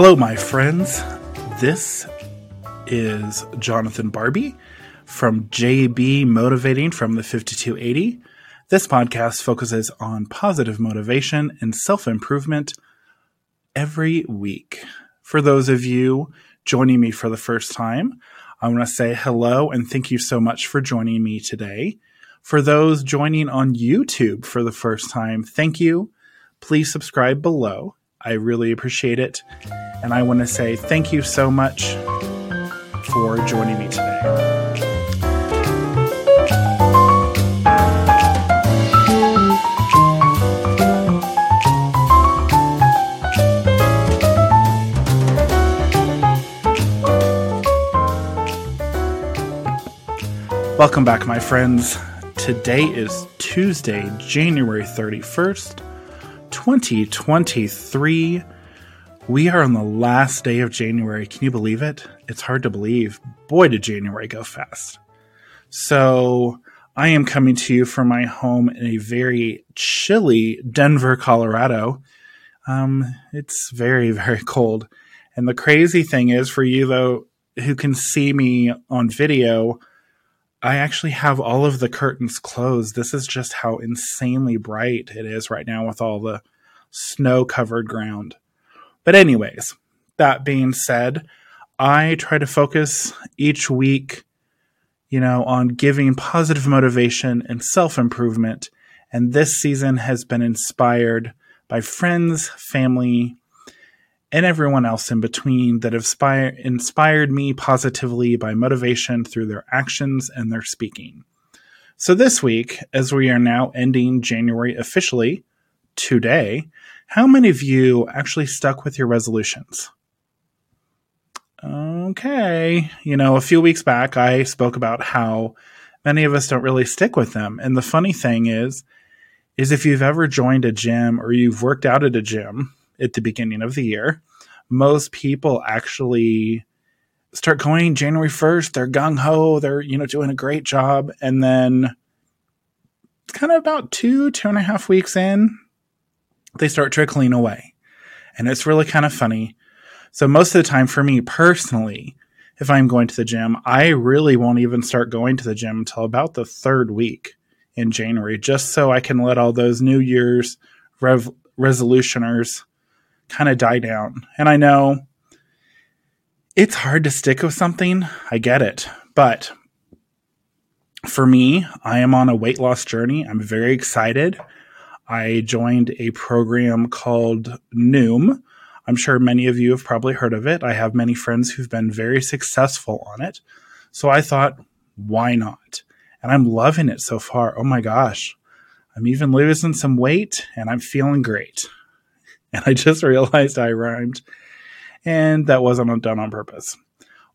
Hello, my friends. This is Jonathan Barbie from JB Motivating from the 5280. This podcast focuses on positive motivation and self improvement every week. For those of you joining me for the first time, I want to say hello and thank you so much for joining me today. For those joining on YouTube for the first time, thank you. Please subscribe below. I really appreciate it. And I want to say thank you so much for joining me today. Welcome back, my friends. Today is Tuesday, January 31st, 2023. We are on the last day of January. Can you believe it? It's hard to believe. Boy, did January go fast. So, I am coming to you from my home in a very chilly Denver, Colorado. Um, it's very, very cold. And the crazy thing is, for you though, who can see me on video, I actually have all of the curtains closed. This is just how insanely bright it is right now with all the snow covered ground. But, anyways, that being said, I try to focus each week, you know, on giving positive motivation and self improvement. And this season has been inspired by friends, family, and everyone else in between that have spire, inspired me positively by motivation through their actions and their speaking. So, this week, as we are now ending January officially today, how many of you actually stuck with your resolutions? Okay. You know, a few weeks back, I spoke about how many of us don't really stick with them. And the funny thing is, is if you've ever joined a gym or you've worked out at a gym, at the beginning of the year. Most people actually start going January 1st, they're gung ho, they're, you know, doing a great job. And then it's kind of about two, two and a half weeks in, they start trickling away. And it's really kind of funny. So most of the time for me personally, if I'm going to the gym, I really won't even start going to the gym until about the third week in January, just so I can let all those New Year's rev- resolutioners kind of die down. And I know it's hard to stick with something. I get it. But for me, I am on a weight loss journey. I'm very excited. I joined a program called Noom. I'm sure many of you have probably heard of it. I have many friends who've been very successful on it. So I thought, why not? And I'm loving it so far. Oh my gosh. I'm even losing some weight and I'm feeling great. And I just realized I rhymed. And that wasn't done on purpose.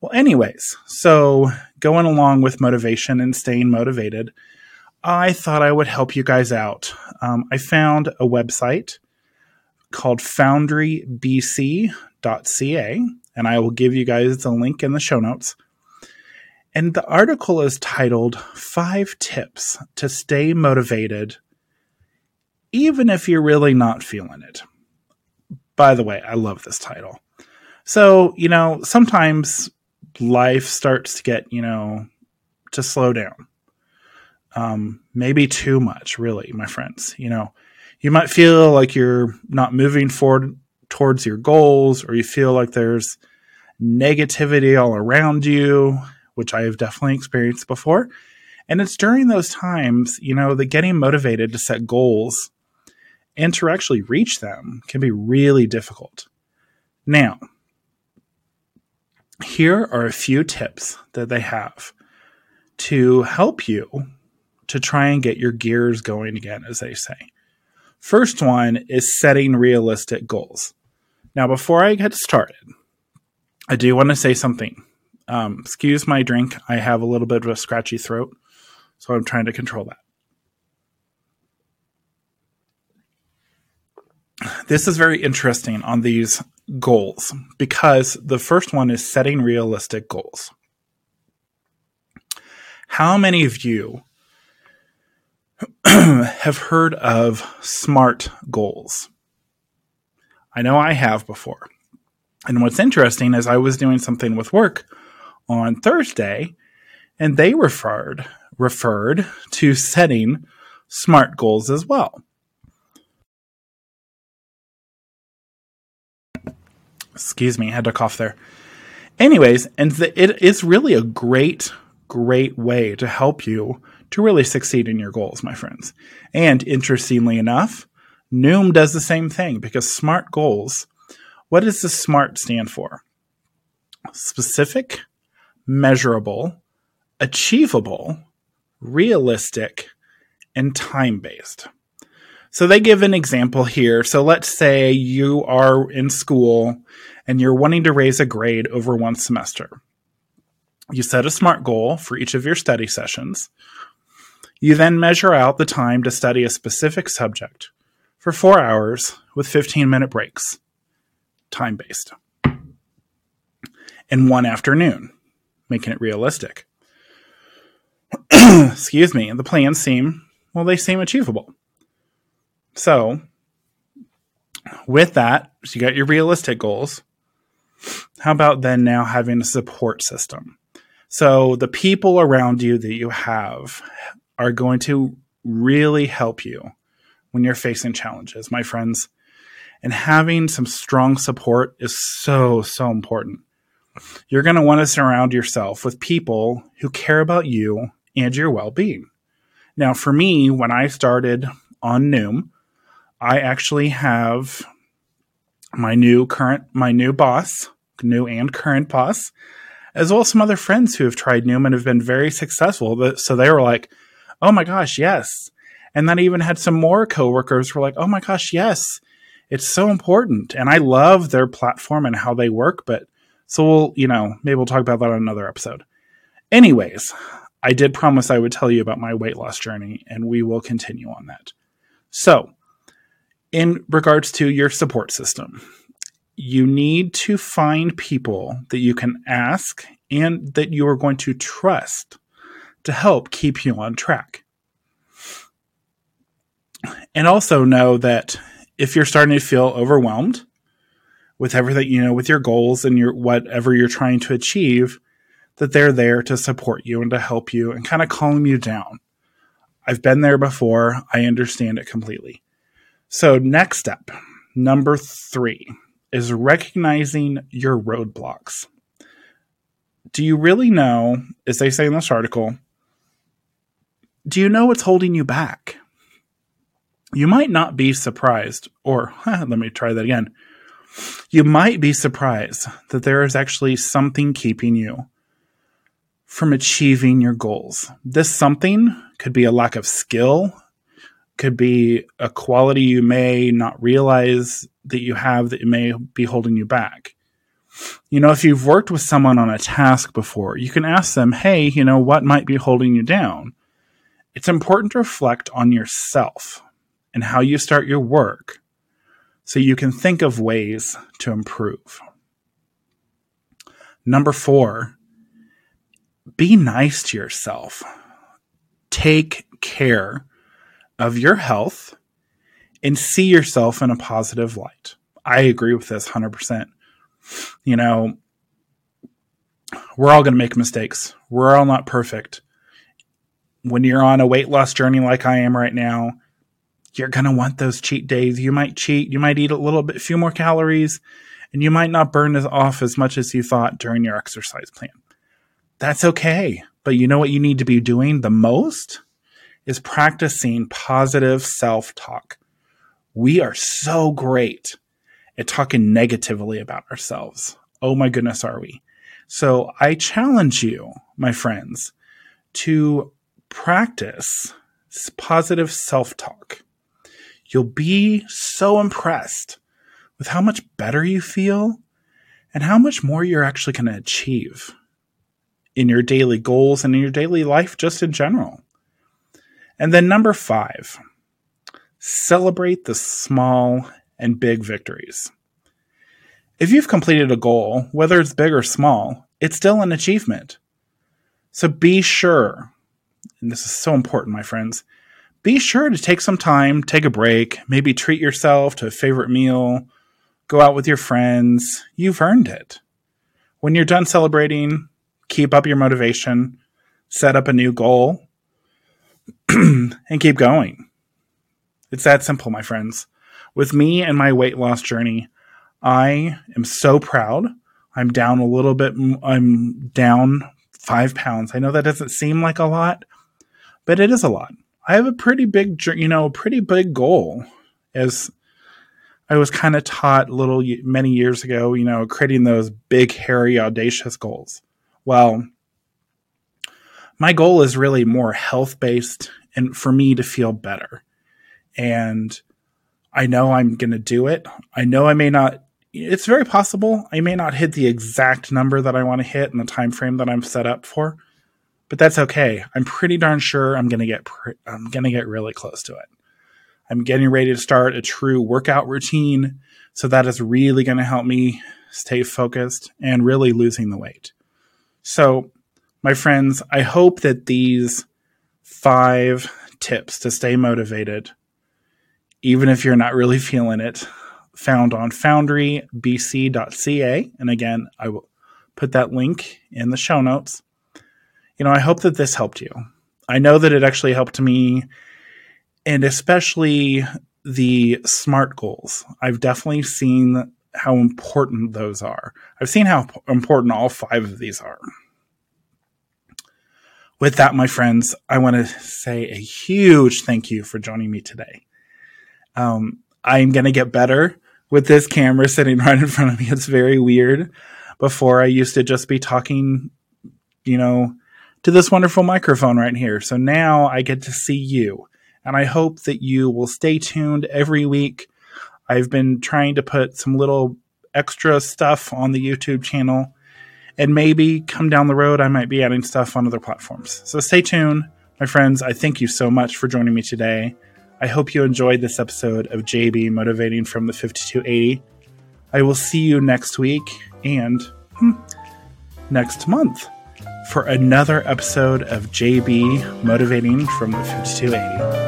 Well, anyways, so going along with motivation and staying motivated, I thought I would help you guys out. Um, I found a website called foundrybc.ca, and I will give you guys the link in the show notes. And the article is titled Five Tips to Stay Motivated, even if you're really not feeling it. By the way, I love this title. So, you know, sometimes life starts to get, you know, to slow down. Um, maybe too much, really, my friends. You know, you might feel like you're not moving forward towards your goals, or you feel like there's negativity all around you, which I have definitely experienced before. And it's during those times, you know, that getting motivated to set goals and to actually reach them can be really difficult. Now, here are a few tips that they have to help you to try and get your gears going again, as they say. First one is setting realistic goals. Now, before I get started, I do want to say something. Um, excuse my drink. I have a little bit of a scratchy throat, so I'm trying to control that. this is very interesting on these goals because the first one is setting realistic goals. How many of you have heard of SMART goals? I know I have before. And what's interesting is I was doing something with work on Thursday and they referred referred to setting SMART goals as well. Excuse me, I had to cough there. Anyways, and the, it is really a great, great way to help you to really succeed in your goals, my friends. And interestingly enough, Noom does the same thing because SMART goals, what does the SMART stand for? Specific, measurable, achievable, realistic, and time based. So they give an example here. So let's say you are in school and you're wanting to raise a grade over one semester. You set a SMART goal for each of your study sessions. You then measure out the time to study a specific subject for four hours with 15 minute breaks, time based, in one afternoon, making it realistic. Excuse me, the plans seem, well, they seem achievable. So, with that, so you got your realistic goals. How about then now having a support system? So, the people around you that you have are going to really help you when you're facing challenges, my friends. And having some strong support is so, so important. You're going to want to surround yourself with people who care about you and your well being. Now, for me, when I started on Noom, I actually have my new current, my new boss, new and current boss, as well as some other friends who have tried Noom and have been very successful. So they were like, oh my gosh, yes. And then I even had some more coworkers who were like, oh my gosh, yes. It's so important. And I love their platform and how they work. But so we'll, you know, maybe we'll talk about that on another episode. Anyways, I did promise I would tell you about my weight loss journey, and we will continue on that. So, in regards to your support system, you need to find people that you can ask and that you are going to trust to help keep you on track. And also know that if you're starting to feel overwhelmed with everything, you know, with your goals and your whatever you're trying to achieve, that they're there to support you and to help you and kind of calm you down. I've been there before. I understand it completely. So, next step, number three, is recognizing your roadblocks. Do you really know, as they say in this article, do you know what's holding you back? You might not be surprised, or let me try that again. You might be surprised that there is actually something keeping you from achieving your goals. This something could be a lack of skill, could be a quality you may not realize that you have that may be holding you back. You know, if you've worked with someone on a task before, you can ask them, hey, you know, what might be holding you down? It's important to reflect on yourself and how you start your work so you can think of ways to improve. Number four, be nice to yourself. Take care of your health and see yourself in a positive light. I agree with this 100%. You know, we're all going to make mistakes. We're all not perfect. When you're on a weight loss journey like I am right now, you're going to want those cheat days. You might cheat, you might eat a little bit few more calories, and you might not burn as off as much as you thought during your exercise plan. That's okay. But you know what you need to be doing the most is practicing positive self-talk. We are so great at talking negatively about ourselves. Oh my goodness, are we? So I challenge you, my friends, to practice positive self talk. You'll be so impressed with how much better you feel and how much more you're actually going to achieve in your daily goals and in your daily life, just in general. And then number five, celebrate the small and big victories. If you've completed a goal, whether it's big or small, it's still an achievement. So be sure, and this is so important, my friends, be sure to take some time, take a break, maybe treat yourself to a favorite meal, go out with your friends. You've earned it. When you're done celebrating, keep up your motivation, set up a new goal, and keep going. It's that simple, my friends. With me and my weight loss journey, I am so proud. I'm down a little bit. I'm down five pounds. I know that doesn't seem like a lot, but it is a lot. I have a pretty big, you know, a pretty big goal as I was kind of taught little many years ago, you know, creating those big, hairy, audacious goals. Well, my goal is really more health based and for me to feel better. And I know I'm going to do it. I know I may not it's very possible I may not hit the exact number that I want to hit in the time frame that I'm set up for, but that's okay. I'm pretty darn sure I'm going to get pre- I'm going to get really close to it. I'm getting ready to start a true workout routine, so that is really going to help me stay focused and really losing the weight. So, my friends, I hope that these 5 tips to stay motivated even if you're not really feeling it found on foundrybc.ca. And again, I will put that link in the show notes. You know, I hope that this helped you. I know that it actually helped me, and especially the SMART goals. I've definitely seen how important those are. I've seen how important all five of these are. With that, my friends, I want to say a huge thank you for joining me today. Um, I'm going to get better with this camera sitting right in front of me. It's very weird. Before I used to just be talking, you know, to this wonderful microphone right here. So now I get to see you. And I hope that you will stay tuned every week. I've been trying to put some little extra stuff on the YouTube channel. And maybe come down the road, I might be adding stuff on other platforms. So stay tuned, my friends. I thank you so much for joining me today. I hope you enjoyed this episode of JB Motivating from the 5280. I will see you next week and hmm, next month for another episode of JB Motivating from the 5280.